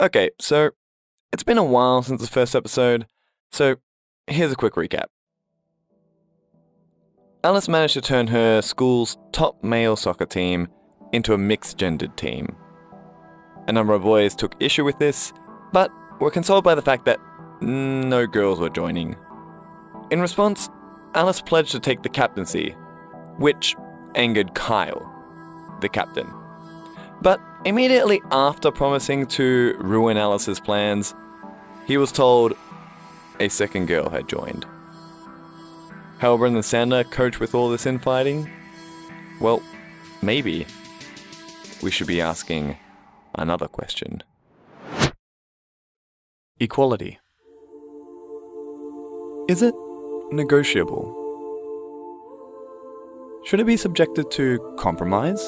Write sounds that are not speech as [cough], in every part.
Okay, so it's been a while since the first episode, so here's a quick recap. Alice managed to turn her school's top male soccer team into a mixed gendered team. A number of boys took issue with this, but were consoled by the fact that no girls were joining. In response, Alice pledged to take the captaincy, which angered Kyle, the captain. But immediately after promising to ruin Alice's plans, he was told a second girl had joined. How will Brendan Sander coach with all this infighting? Well, maybe we should be asking another question. Equality. Is it negotiable? Should it be subjected to compromise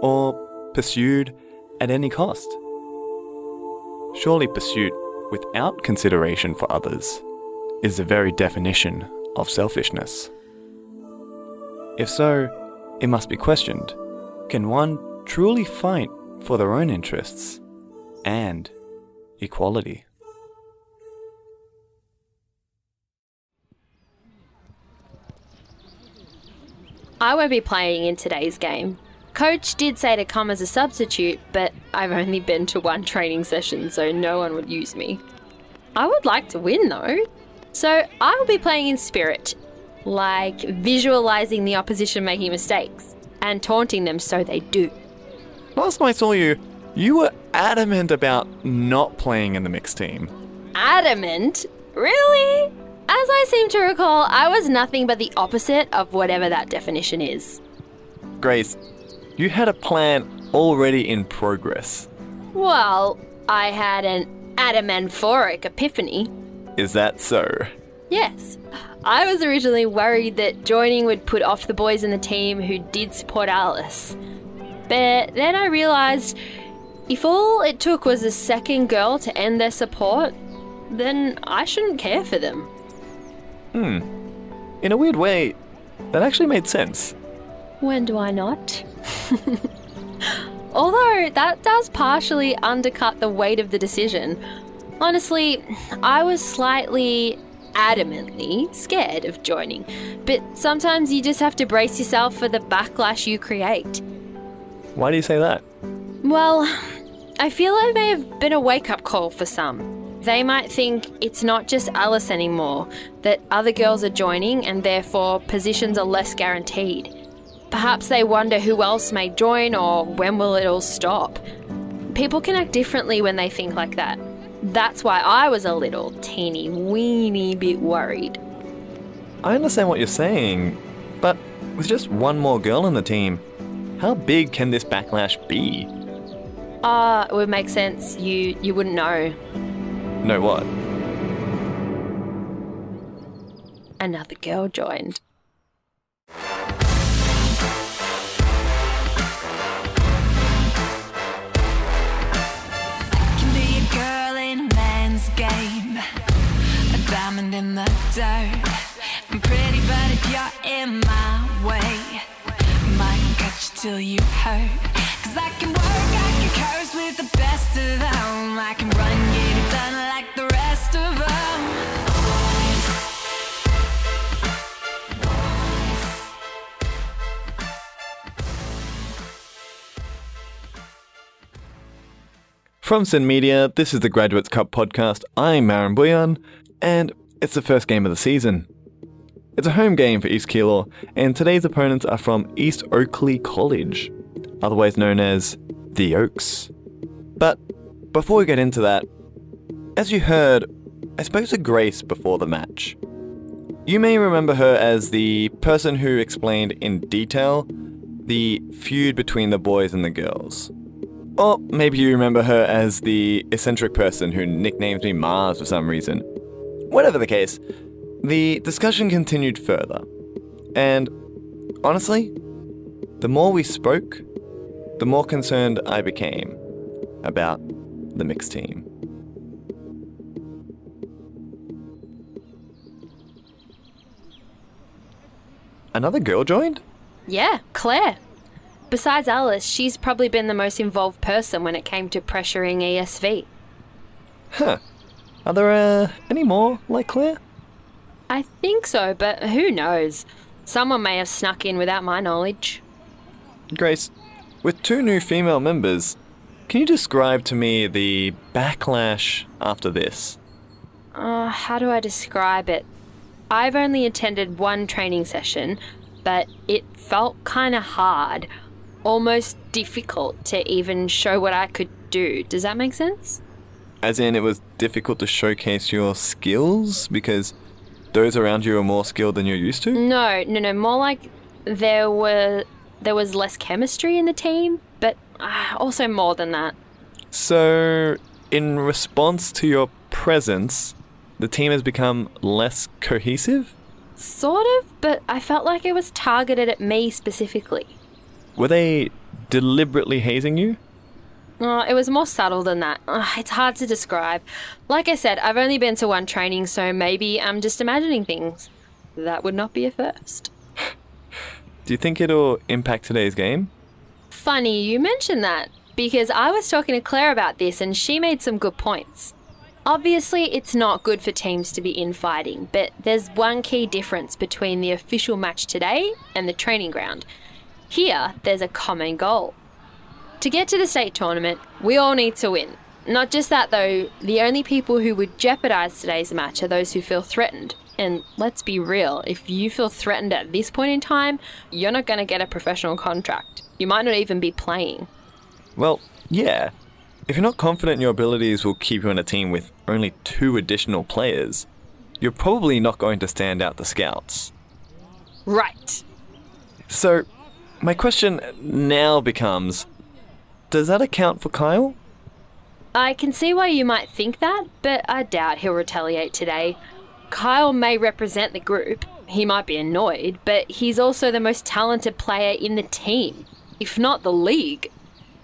or pursued at any cost? Surely pursuit without consideration for others is the very definition of selfishness. If so, it must be questioned can one truly fight for their own interests and equality? I won't be playing in today's game. Coach did say to come as a substitute, but I've only been to one training session, so no one would use me. I would like to win though. So I will be playing in spirit, like visualizing the opposition making mistakes and taunting them so they do. Last time I saw you, you were adamant about not playing in the mixed team. Adamant? Really? As I seem to recall, I was nothing but the opposite of whatever that definition is. Grace, you had a plan already in progress. Well, I had an adamanphoric epiphany. Is that so? Yes. I was originally worried that joining would put off the boys in the team who did support Alice. But then I realised if all it took was a second girl to end their support, then I shouldn't care for them. Hmm. In a weird way, that actually made sense. When do I not? [laughs] Although that does partially undercut the weight of the decision. Honestly, I was slightly adamantly scared of joining, but sometimes you just have to brace yourself for the backlash you create. Why do you say that? Well, I feel it may have been a wake up call for some. They might think it's not just Alice anymore, that other girls are joining and therefore positions are less guaranteed. Perhaps they wonder who else may join or when will it all stop. People can act differently when they think like that. That's why I was a little teeny weeny bit worried. I understand what you're saying, but with just one more girl in the team, how big can this backlash be? Ah, uh, it would make sense. You you wouldn't know. Know what? Another girl joined. The dirt. I'm pretty, but if you're in my way, might you till you hurt. Cause I can work, I can curse with the best of them. I can run, get it done like the rest of them. From SYN Media, this is the Graduates Cup podcast. I'm Marin Buljan, and it's the first game of the season. It's a home game for East Keilor, and today's opponents are from East Oakley College, otherwise known as the Oaks. But before we get into that, as you heard, I spoke to Grace before the match. You may remember her as the person who explained in detail the feud between the boys and the girls. Or maybe you remember her as the eccentric person who nicknamed me Mars for some reason. Whatever the case, the discussion continued further. And honestly, the more we spoke, the more concerned I became about the mixed team. Another girl joined? Yeah, Claire. Besides Alice, she's probably been the most involved person when it came to pressuring ESV. Huh. Are there uh, any more like Claire? I think so, but who knows? Someone may have snuck in without my knowledge. Grace, with two new female members, can you describe to me the backlash after this? Uh, how do I describe it? I've only attended one training session, but it felt kind of hard, almost difficult to even show what I could do. Does that make sense? As in, it was difficult to showcase your skills because those around you are more skilled than you're used to? No, no, no. More like there were there was less chemistry in the team, but uh, also more than that. So, in response to your presence, the team has become less cohesive? Sort of, but I felt like it was targeted at me specifically. Were they deliberately hazing you? Uh, it was more subtle than that. Uh, it's hard to describe. Like I said, I've only been to one training, so maybe I'm just imagining things. That would not be a first. Do you think it'll impact today's game? Funny you mention that, because I was talking to Claire about this and she made some good points. Obviously, it's not good for teams to be infighting, but there's one key difference between the official match today and the training ground. Here, there's a common goal. To get to the state tournament, we all need to win. Not just that, though, the only people who would jeopardise today's match are those who feel threatened. And let's be real, if you feel threatened at this point in time, you're not going to get a professional contract. You might not even be playing. Well, yeah. If you're not confident your abilities will keep you in a team with only two additional players, you're probably not going to stand out the scouts. Right. So, my question now becomes Does that account for Kyle? I can see why you might think that, but I doubt he'll retaliate today. Kyle may represent the group. He might be annoyed, but he's also the most talented player in the team, if not the league.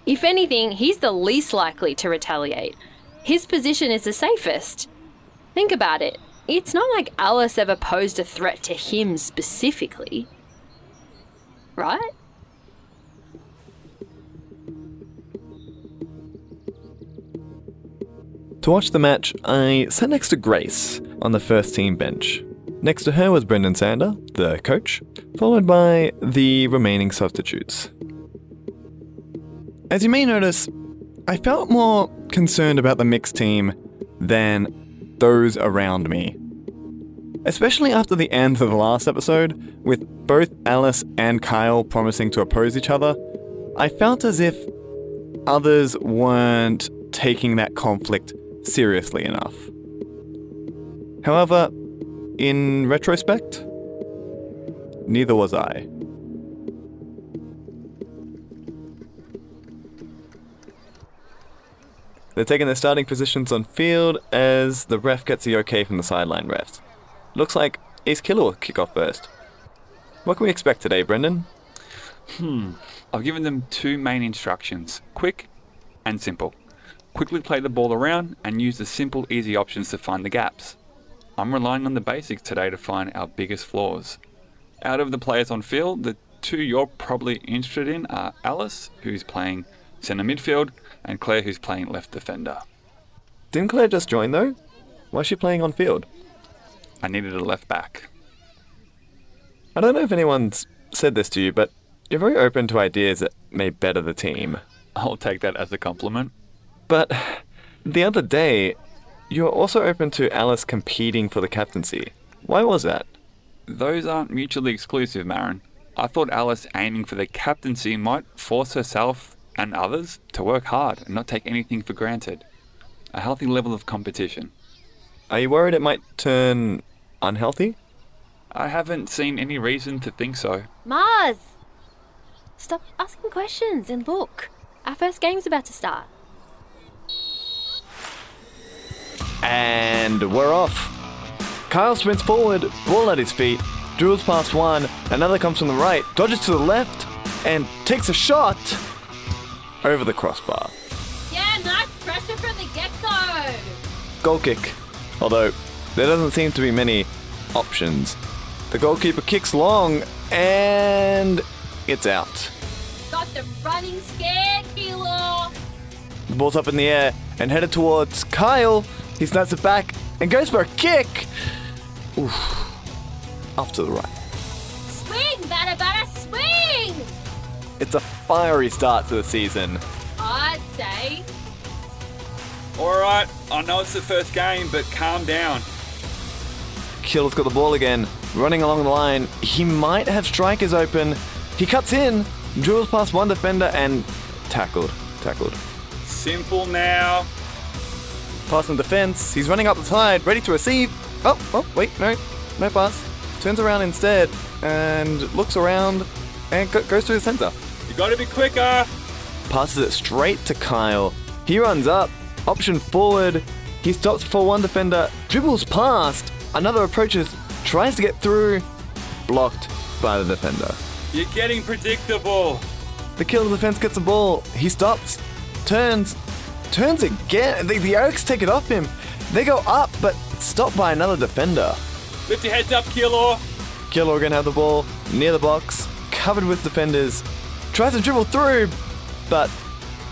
If anything, he's the least likely to retaliate. His position is the safest. Think about it. It's not like Alice ever posed a threat to him specifically. Right? To watch the match, I sat next to Grace on the first team bench. Next to her was Brendan Sander, the coach, followed by the remaining substitutes. As you may notice, I felt more concerned about the mixed team than those around me. Especially after the end of the last episode, with both Alice and Kyle promising to oppose each other, I felt as if others weren't taking that conflict seriously enough. However, in retrospect, neither was I. They're taking their starting positions on field as the ref gets the okay from the sideline refs. Looks like East Keilor will kick off first. What can we expect today, Brendan? Hmm. I've given them two main instructions quick and simple. Quickly play the ball around and use the simple, easy options to find the gaps. I'm relying on the basics today to find our biggest flaws. Out of the players on field, the two you're probably interested in are Alice, who's playing centre midfield, and Claire, who's playing left defender. Didn't Claire just join though? Why is she playing on field? I needed a left back. I don't know if anyone's said this to you, but you're very open to ideas that may better the team. I'll take that as a compliment. But the other day, you were also open to Alice competing for the captaincy. Why was that? Those aren't mutually exclusive, Marin. I thought Alice aiming for the captaincy might force herself and others to work hard and not take anything for granted. A healthy level of competition. Are you worried it might turn unhealthy? I haven't seen any reason to think so. Mars! Stop asking questions and look. Our first game's about to start. And we're off. Kyle sprints forward, ball at his feet, drills past one, another comes from the right, dodges to the left, and takes a shot over the crossbar. Yeah, nice pressure from the get go! Goal kick. Although, there doesn't seem to be many options. The goalkeeper kicks long, and it's out. Got them running scared! The ball's up in the air and headed towards Kyle. He snaps it back and goes for a kick. Oof. Off to the right. Swing, batter, batter, swing! It's a fiery start to the season. I'd say. Alright, I know it's the first game, but calm down. Keilor's got the ball again, running along the line. He might have strikers open. He cuts in, dribbles past one defender, and tackled. Tackled. Simple now. Passing the defense. He's running up the side, ready to receive. Oh, oh, wait, no, no pass. Turns around instead and looks around and go- goes to the center. You gotta be quicker. Passes it straight to Kyle. He runs up, option forward. He stops for one defender, dribbles past. Another approaches, tries to get through, blocked by the defender. You're getting predictable. The Keilor defense gets the ball. He stops, turns, turns again. The, the Oaks take it off him. They go up, but stopped by another defender. Lift your heads up, Keilor. Keilor gonna have the ball near the box, covered with defenders. Tries to dribble through, but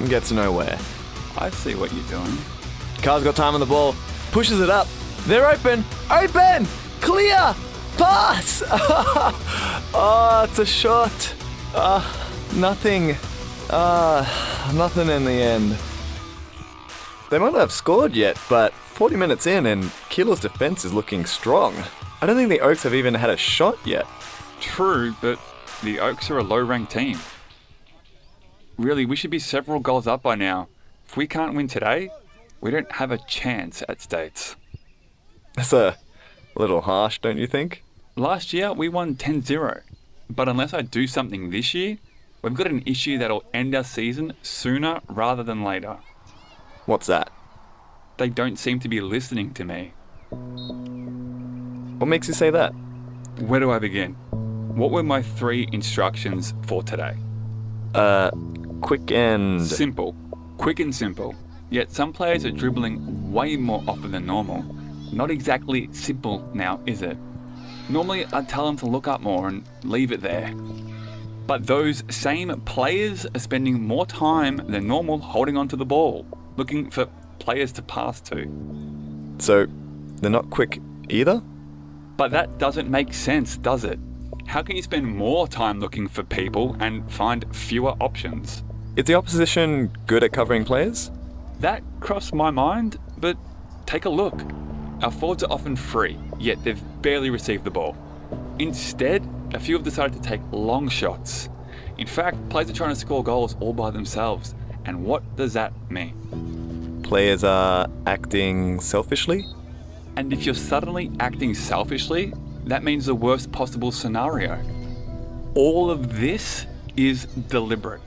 gets nowhere. I see what you're doing. Car's got time on the ball, pushes it up. They're open, open, clear, pass. [laughs] oh, it's a shot. Ah, nothing. Ah, nothing in the end. They might not have scored yet, but 40 minutes in and Keilor's defense is looking strong. I don't think the Oaks have even had a shot yet. True, but the Oaks are a low ranked team. Really, we should be several goals up by now. If we can't win today, we don't have a chance at States. That's a little harsh, don't you think? Last year, we won 10 0. But unless I do something this year, we've got an issue that'll end our season sooner rather than later. What's that? They don't seem to be listening to me. What makes you say that? Where do I begin? What were my three instructions for today? Uh, quick and. Simple. Quick and simple. Yet some players are dribbling way more often than normal. Not exactly simple now, is it? Normally, I'd tell them to look up more and leave it there. But those same players are spending more time than normal holding onto the ball, looking for players to pass to. So, they're not quick either? But that doesn't make sense, does it? How can you spend more time looking for people and find fewer options? Is the opposition good at covering players? That crossed my mind, but take a look. Our forwards are often free, yet they've barely received the ball. Instead, a few have decided to take long shots. In fact, players are trying to score goals all by themselves. And what does that mean? Players are acting selfishly? And if you're suddenly acting selfishly, that means the worst possible scenario. All of this is deliberate.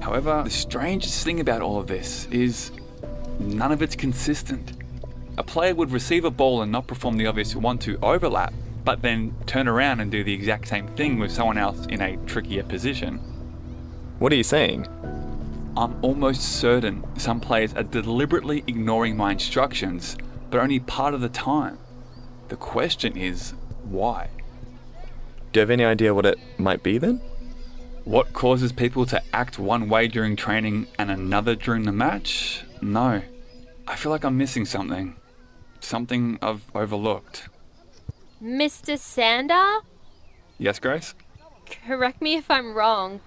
However, the strangest thing about all of this is none of it's consistent. A player would receive a ball and not perform the obvious one two overlap, but then turn around and do the exact same thing with someone else in a trickier position. What are you saying? I'm almost certain some players are deliberately ignoring my instructions, but only part of the time. The question is, why? Do you have any idea what it might be then? What causes people to act one way during training and another during the match? No. I feel like I'm missing something. Something I've overlooked. Mr. Sander? Yes, Grace? Correct me if I'm wrong,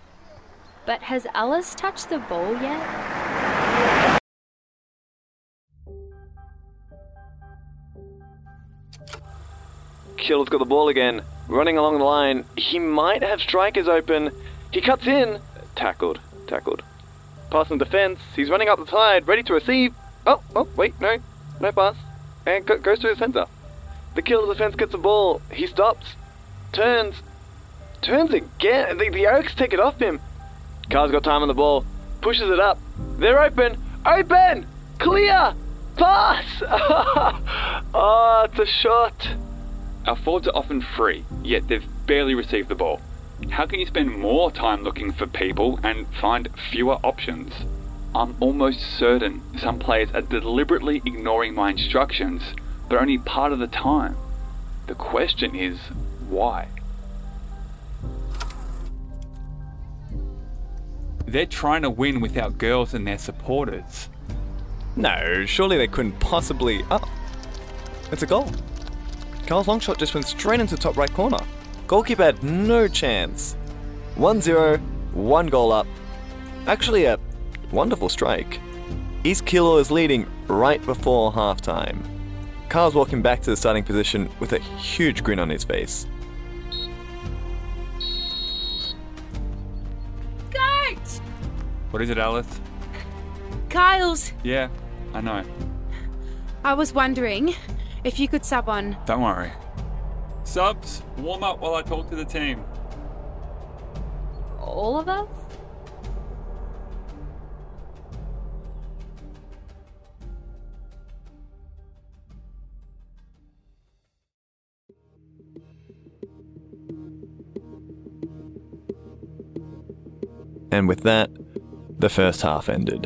but has Alice touched the ball yet? Keilor's got the ball again, running along the line. He might have strikers open. He cuts in. Tackled. Tackled. Passing defense. He's running up the side, ready to receive. Oh, oh, wait, no. No pass. And goes to the center. The Keilor defense gets the ball. He stops. Turns. Turns again. The, the Oaks take it off him. Car's got time on the ball. Pushes it up. They're open. Open! Clear! Pass! [laughs] oh, it's a shot. Our forwards are often free, yet they've barely received the ball. How can you spend more time looking for people and find fewer options? I'm almost certain some players are deliberately ignoring my instructions, but only part of the time. The question is, why? They're trying to win without girls and their supporters. No, surely they couldn't possibly. Oh, it's a goal. Kyle's long shot just went straight into the top right corner. Goalkeeper had no chance. 1 0, one goal up. Actually, a wonderful strike. East Keilor is leading right before halftime. Kyle's walking back to the starting position with a huge grin on his face. Goat! What is it, Alice? Kyle's. Yeah, I know. I was wondering if you could sub on. Don't worry. Subs, warm up while I talk to the team. All of us? And with that, the first half ended.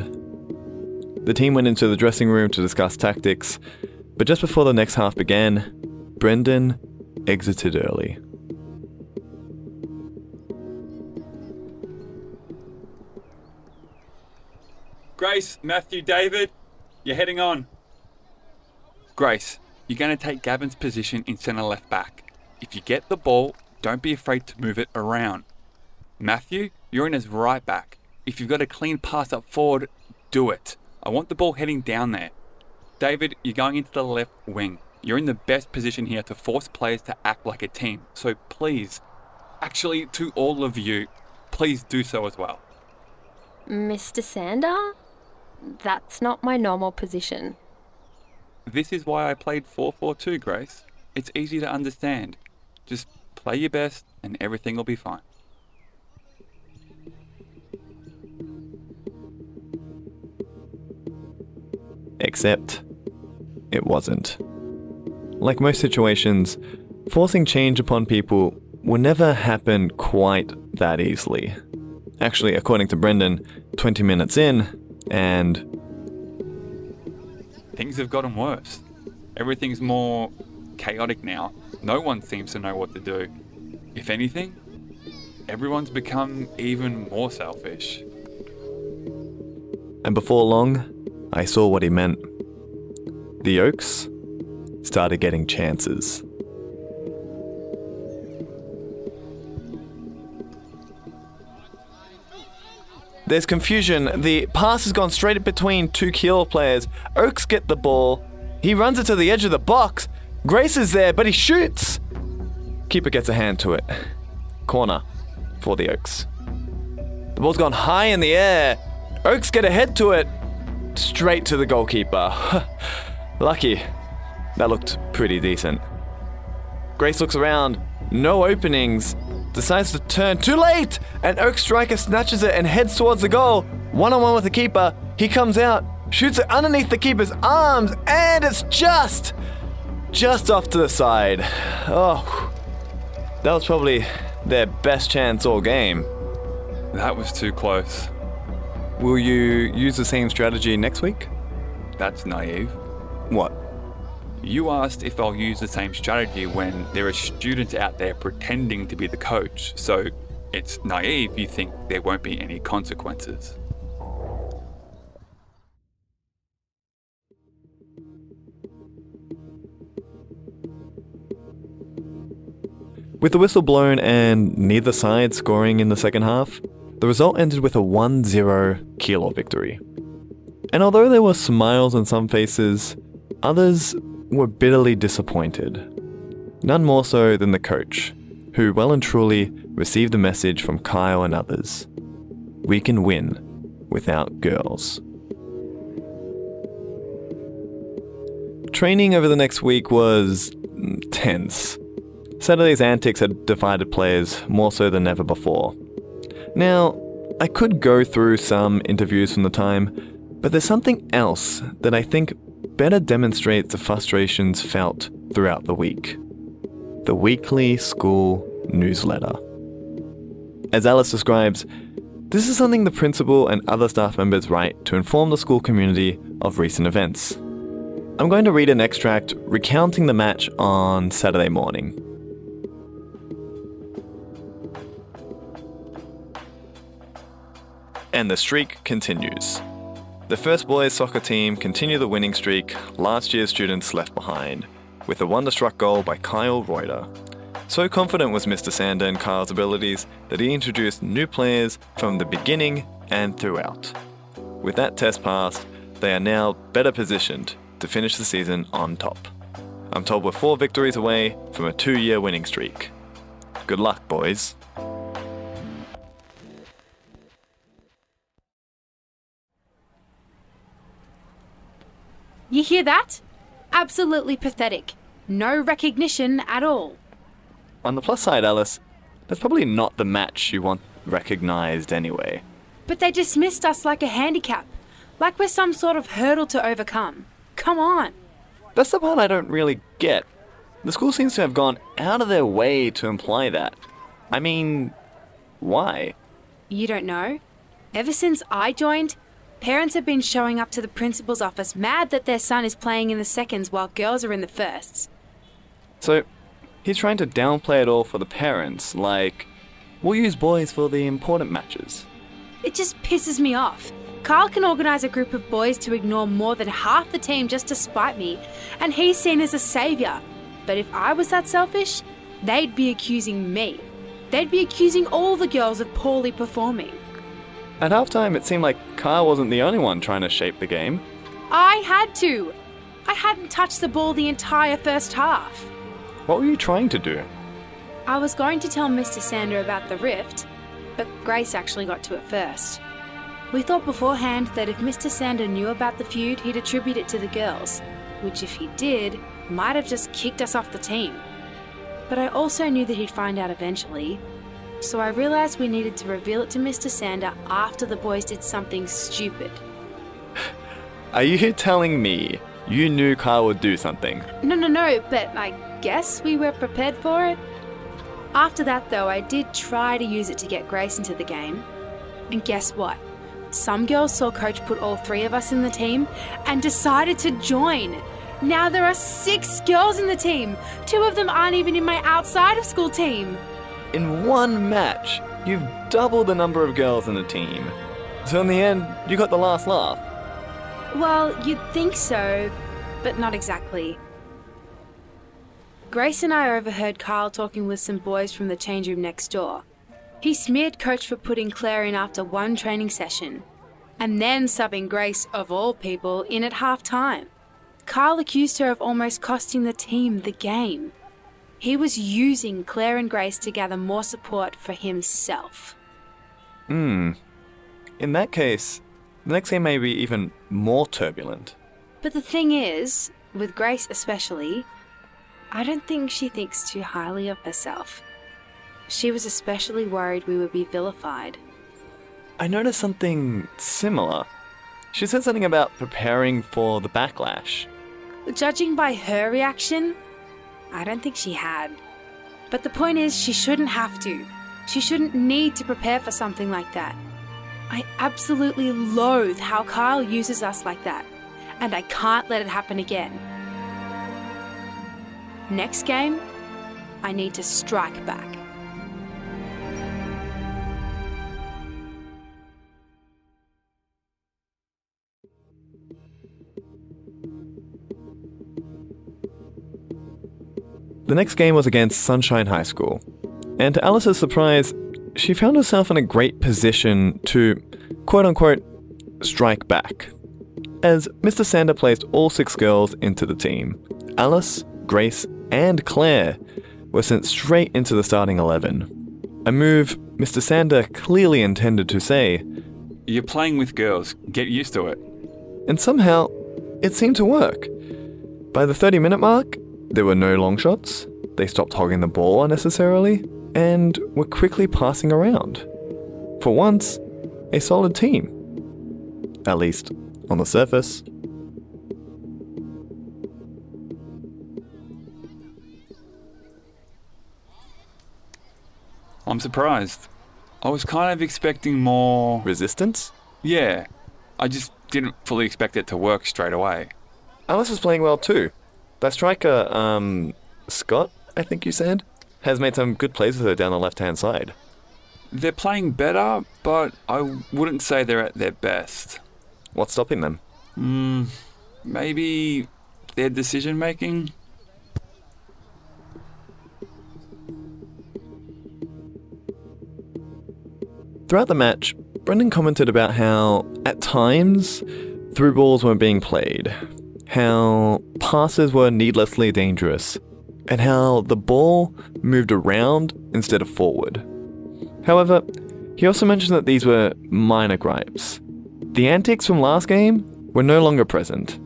The team went into the dressing room to discuss tactics, but just before the next half began, Brendan exited early. Grace, Matthew, David, you're heading on. Grace, you're going to take Gavin's position in centre left back. If you get the ball, don't be afraid to move it around. Matthew, you're in as right back. If you've got a clean pass up forward, do it. I want the ball heading down there. David, you're going into the left wing. You're in the best position here to force players to act like a team. So please, actually, to all of you, please do so as well. Mr. Sander? That's not my normal position. This is why I played 4 4 2, Grace. It's easy to understand. Just play your best and everything will be fine. Except, it wasn't. Like most situations, forcing change upon people will never happen quite that easily. Actually, according to Brendan, 20 minutes in, and Things have gotten worse. Everything's more chaotic now. No one seems to know what to do. If anything, everyone's become even more selfish. and before long, I saw what he meant. The Oaks started getting chances. There's confusion. The pass has gone straight between two Keilor players. Oaks get the ball. He runs it to the edge of the box. Grace is there, but he shoots. Keeper gets a hand to it. Corner for the Oaks. The ball's gone high in the air. Oaks get a head to it. Straight to the goalkeeper. [laughs] Lucky. That looked pretty decent. Grace looks around. No openings. Decides to turn. Too late! An Oak striker snatches it and heads towards the goal. One on one with the keeper. He comes out, shoots it underneath the keeper's arms, and it's just. Just off to the side. Oh. That was probably their best chance all game. That was too close. Will you use the same strategy next week? That's naive. What? You asked if I'll use the same strategy when there are students out there pretending to be the coach, so it's naive you think there won't be any consequences. With the whistle blown and neither side scoring in the second half, the result ended with a 1 0 Keilor victory. And although there were smiles on some faces, others were bitterly disappointed. None more so than the coach, who well and truly received the message from Kyle and others we can win without girls. Training over the next week was tense. Saturday's antics had divided players more so than ever before. Now, I could go through some interviews from the time, but there's something else that I think better demonstrates the frustrations felt throughout the week the weekly school newsletter. As Alice describes, this is something the principal and other staff members write to inform the school community of recent events. I'm going to read an extract recounting the match on Saturday morning. And the streak continues. The first boys soccer team continue the winning streak last year's students left behind, with a wonderstruck goal by Kyle Reuter. So confident was Mr. Sander in Kyle's abilities that he introduced new players from the beginning and throughout. With that test passed, they are now better positioned to finish the season on top. I'm told we're four victories away from a two year winning streak. Good luck, boys. You hear that? Absolutely pathetic. No recognition at all. On the plus side, Alice, that's probably not the match you want recognized anyway. But they dismissed us like a handicap, like we're some sort of hurdle to overcome. Come on. That's the part I don't really get. The school seems to have gone out of their way to imply that. I mean, why? You don't know? Ever since I joined, parents have been showing up to the principal's office mad that their son is playing in the seconds while girls are in the firsts. So, he's trying to downplay it all for the parents, like, we'll use boys for the important matches. It just pisses me off. Kyle can organise a group of boys to ignore more than half the team just to spite me, and he's seen as a saviour. But if I was that selfish, they'd be accusing me. They'd be accusing all the girls of poorly performing. At halftime, it seemed like Kyle wasn't the only one trying to shape the game. I had to. I hadn't touched the ball the entire first half. What were you trying to do? I was going to tell Mr. Sander about the rift, but Grace actually got to it first. We thought beforehand that if Mr. Sander knew about the feud, he'd attribute it to the girls, which, if he did, might have just kicked us off the team. But I also knew that he'd find out eventually, so I realised we needed to reveal it to Mr. Sander after the boys did something stupid. Are you here telling me you knew Kyle would do something? No, no, no, but I guess we were prepared for it. After that, though, I did try to use it to get Grace into the game. And guess what? Some girls saw Coach put all three of us in the team and decided to join. Now there are six girls in the team. Two of them aren't even in my outside of school team. In one match, you've doubled the number of girls in the team. So in the end, you got the last laugh. Well, you'd think so, but not exactly. Grace and I overheard Kyle talking with some boys from the change room next door. He smeared Coach for putting Claire in after one training session, and then subbing Grace, of all people, in at half time. Kyle accused her of almost costing the team the game. He was using Claire and Grace to gather more support for himself. Hmm. In that case, the next game may be even more turbulent. But the thing is, with Grace especially, I don't think she thinks too highly of herself. She was especially worried we would be vilified. I noticed something similar. She said something about preparing for the backlash. Judging by her reaction, I don't think she had. But the point is, she shouldn't have to. She shouldn't need to prepare for something like that. I absolutely loathe how Kyle uses us like that, and I can't let it happen again. Next game, I need to strike back. The next game was against Sunshine High School, and to Alice's surprise, she found herself in a great position to, quote unquote, strike back. As Mr. Sander placed all six girls into the team, Alice, Grace, and Claire were sent straight into the starting 11. A move Mr. Sander clearly intended to say, You're playing with girls. Get used to it. and somehow it seemed to work. By the 30 minute mark, there were no long shots, they stopped hogging the ball unnecessarily, and were quickly passing around. For once, a solid team. At least on the surface. I'm surprised. I was kind of expecting more. Resistance? Yeah. I just didn't fully expect it to work straight away. Alice was playing well too. That striker, um, Scott, I think you said, has made some good plays with her down the left hand side. They're playing better, but I wouldn't say they're at their best. What's stopping them? Hmm, maybe their decision making? Throughout the match, Brendan commented about how, at times, through balls weren't being played, how passes were needlessly dangerous, and how the ball moved around instead of forward. However, he also mentioned that these were minor gripes. The antics from last game were no longer present,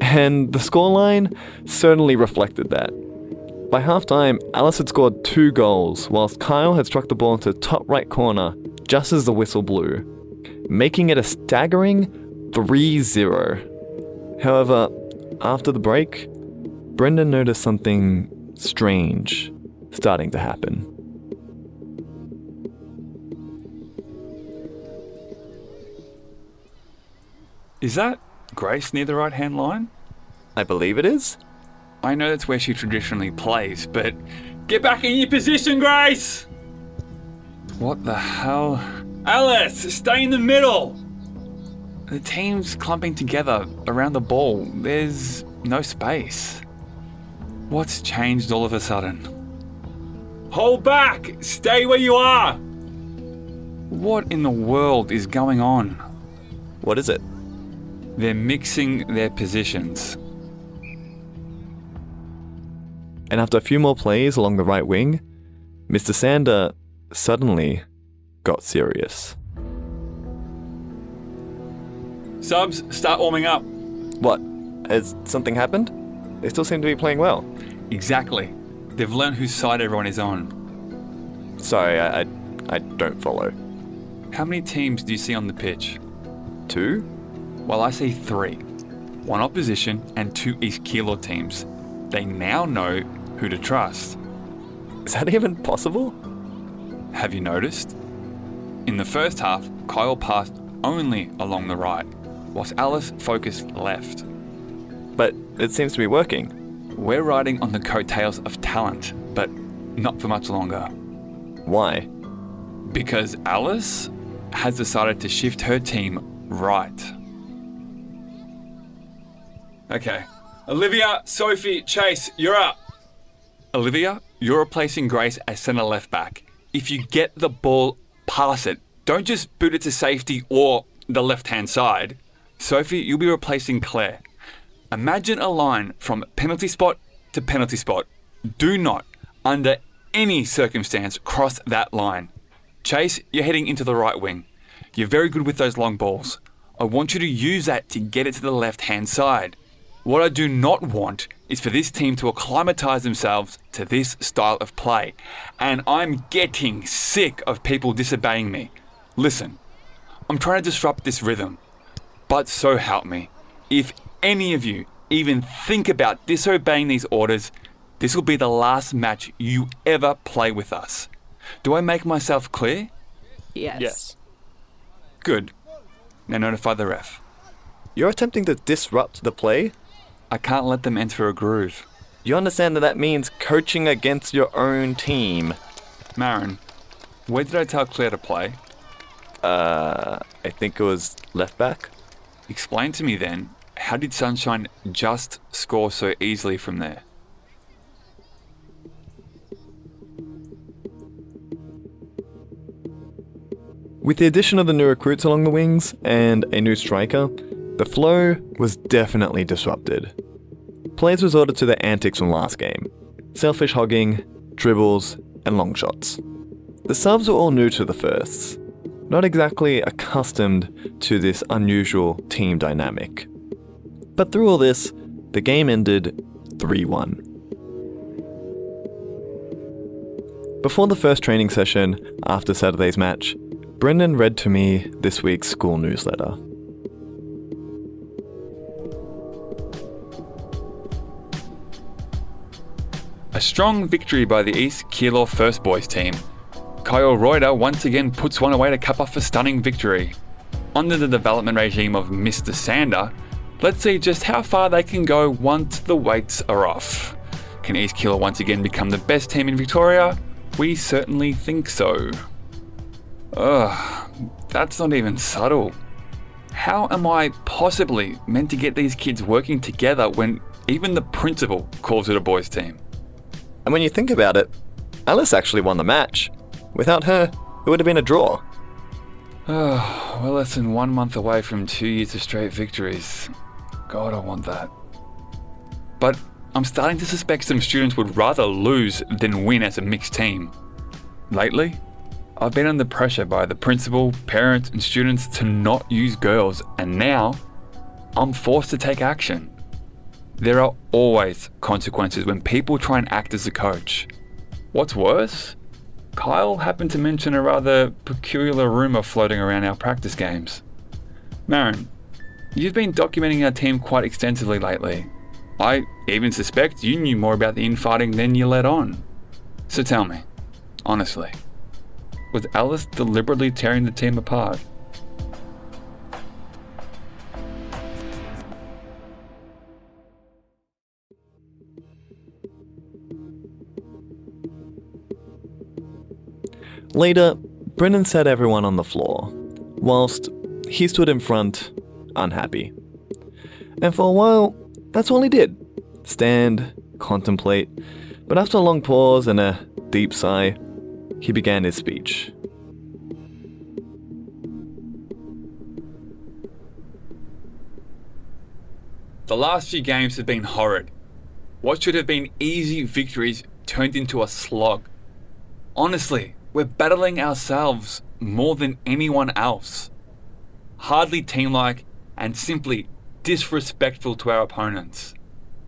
and the scoreline certainly reflected that. By halftime, Alice had scored two goals, whilst Kyle had struck the ball into the top right corner just as the whistle blew, making it a staggering 3 0. However, after the break, Brendan noticed something strange starting to happen. Is that Grace near the right hand line? I believe it is. I know that's where she traditionally plays, but get back in your position, Grace! What the hell? Alice, stay in the middle! The team's clumping together around the ball. There's no space. What's changed all of a sudden? Hold back! Stay where you are! What in the world is going on? What is it? They're mixing their positions. And after a few more plays along the right wing, Mr. Sander suddenly got serious. Subs, start warming up. What? Has something happened? They still seem to be playing well. Exactly. They've learned whose side everyone is on. Sorry, I, I, I don't follow. How many teams do you see on the pitch? Two? Well, I see three one opposition and two East Keilor teams. They now know who to trust. Is that even possible? Have you noticed? In the first half, Kyle passed only along the right, whilst Alice focused left. But it seems to be working. We're riding on the coattails of talent, but not for much longer. Why? Because Alice has decided to shift her team right. Okay. Olivia, Sophie, Chase, you're up. Olivia, you're replacing Grace as centre left back. If you get the ball, pass it. Don't just boot it to safety or the left hand side. Sophie, you'll be replacing Claire. Imagine a line from penalty spot to penalty spot. Do not, under any circumstance, cross that line. Chase, you're heading into the right wing. You're very good with those long balls. I want you to use that to get it to the left hand side. What I do not want is for this team to acclimatise themselves to this style of play. And I'm getting sick of people disobeying me. Listen, I'm trying to disrupt this rhythm. But so help me, if any of you even think about disobeying these orders, this will be the last match you ever play with us. Do I make myself clear? Yes. Yes. Good. Now notify the ref. You're attempting to disrupt the play? I can't let them enter a groove. You understand that that means coaching against your own team. Marin, where did I tell Claire to play? Uh, I think it was left back. Explain to me then, how did Sunshine just score so easily from there? With the addition of the new recruits along the wings and a new striker, the flow was definitely disrupted. Players resorted to their antics from last game selfish hogging, dribbles, and long shots. The subs were all new to the firsts, not exactly accustomed to this unusual team dynamic. But through all this, the game ended 3 1. Before the first training session after Saturday's match, Brendan read to me this week's school newsletter. A strong victory by the East Keilor First Boys team. Kyle Reuter once again puts one away to cap off a stunning victory. Under the development regime of Mr. Sander, let's see just how far they can go once the weights are off. Can East Keilor once again become the best team in Victoria? We certainly think so. Ugh, that's not even subtle. How am I possibly meant to get these kids working together when even the principal calls it a boys' team? And when you think about it, Alice actually won the match. Without her, it would have been a draw. Ah, oh, we're less than one month away from two years of straight victories. God, I want that. But I'm starting to suspect some students would rather lose than win as a mixed team. Lately, I've been under pressure by the principal, parents, and students to not use girls, and now I'm forced to take action. There are always consequences when people try and act as a coach. What's worse? Kyle happened to mention a rather peculiar rumour floating around our practice games. Marin, you've been documenting our team quite extensively lately. I even suspect you knew more about the infighting than you let on. So tell me, honestly, was Alice deliberately tearing the team apart? Later, Brendan set everyone on the floor, whilst he stood in front, unhappy. And for a while, that's all he did stand, contemplate, but after a long pause and a deep sigh, he began his speech. The last few games have been horrid. What should have been easy victories turned into a slog. Honestly, we're battling ourselves more than anyone else. Hardly team like and simply disrespectful to our opponents.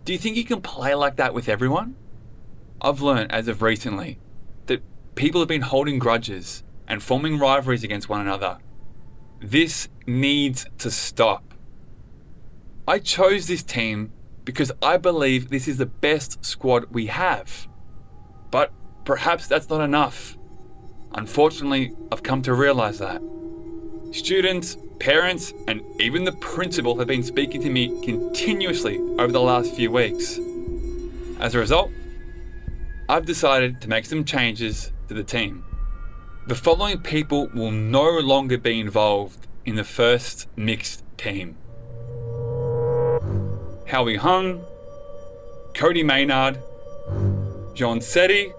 Do you think you can play like that with everyone? I've learned as of recently that people have been holding grudges and forming rivalries against one another. This needs to stop. I chose this team because I believe this is the best squad we have. But perhaps that's not enough. Unfortunately, I've come to realize that. Students, parents, and even the principal have been speaking to me continuously over the last few weeks. As a result, I've decided to make some changes to the team. The following people will no longer be involved in the first mixed team Howie Hung, Cody Maynard, John Setti,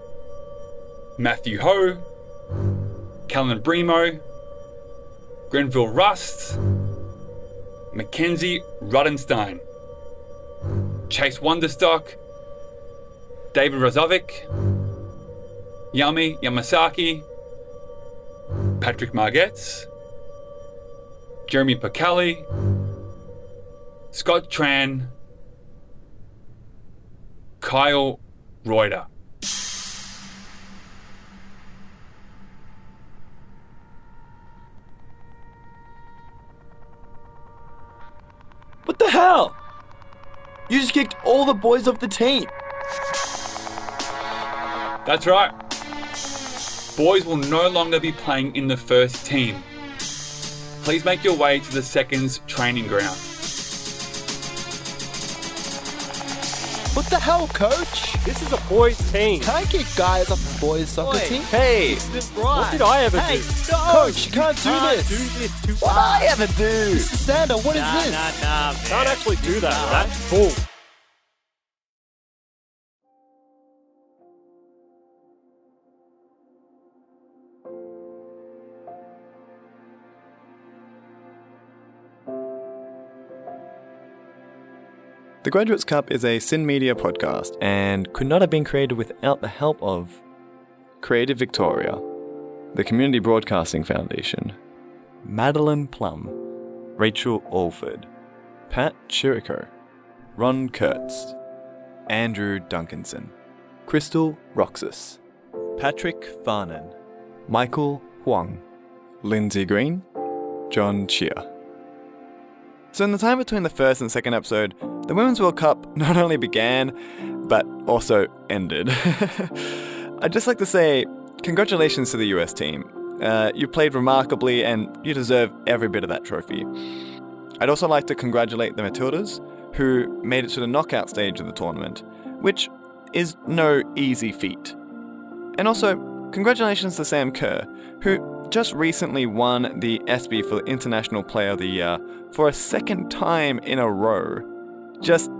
Matthew Ho, Callan Bremo, Grenville Rust, Mackenzie Rudenstein, Chase Wonderstock, David Rozovic, Yami Yamasaki, Patrick Margetts, Jeremy Pacali, Scott Tran, Kyle Reuter. What the hell? You just kicked all the boys off the team. That's right. Boys will no longer be playing in the first team. Please make your way to the seconds training ground. What the hell, coach? This is a boys' team. Can I kick guys off the boys' soccer Oi. team. Hey, This right. What did I ever Hey, do? coach, you can't do Can't this. do this to what I ever do? Mr. Sander, what is Nah, this? nah, nah, man. Can't actually do that. That's bull. The Graduates Cup is a SYN Media podcast and could not have been created without the help of Creative Victoria, the Community Broadcasting Foundation, Madeline Plum, Rachael Alford, Pat Chirico, Ronn Kurtz, Andrew Duncanson, Kristel Roxas, Patrick Farnan, Michael Huang, Lindsey Green, Jon Tjhia. So, in the time between the first and second episode, the Women's World Cup [laughs] not only began, but also ended. [laughs] I'd just like to say congratulations to the US team. Uh, you played remarkably and you deserve every bit of that trophy. I'd also like to congratulate the Matildas, who made it to the knockout stage of the tournament, which is no easy feat. And also, congratulations to Sam Kerr, who just recently won the ESPY for International Player of the Year for a second time in a row. Just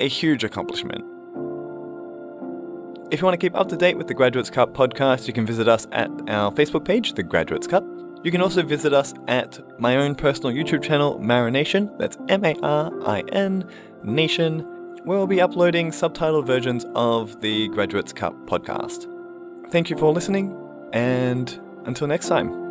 a huge accomplishment. If you want to keep up to date with the Graduates Cup podcast, you can visit us at our Facebook page, The Graduates Cup. You can also visit us at my own personal YouTube channel, Marination. That's M A R I N Nation, where we'll be uploading subtitled versions of the Graduates Cup podcast. Thank you for listening, and until next time.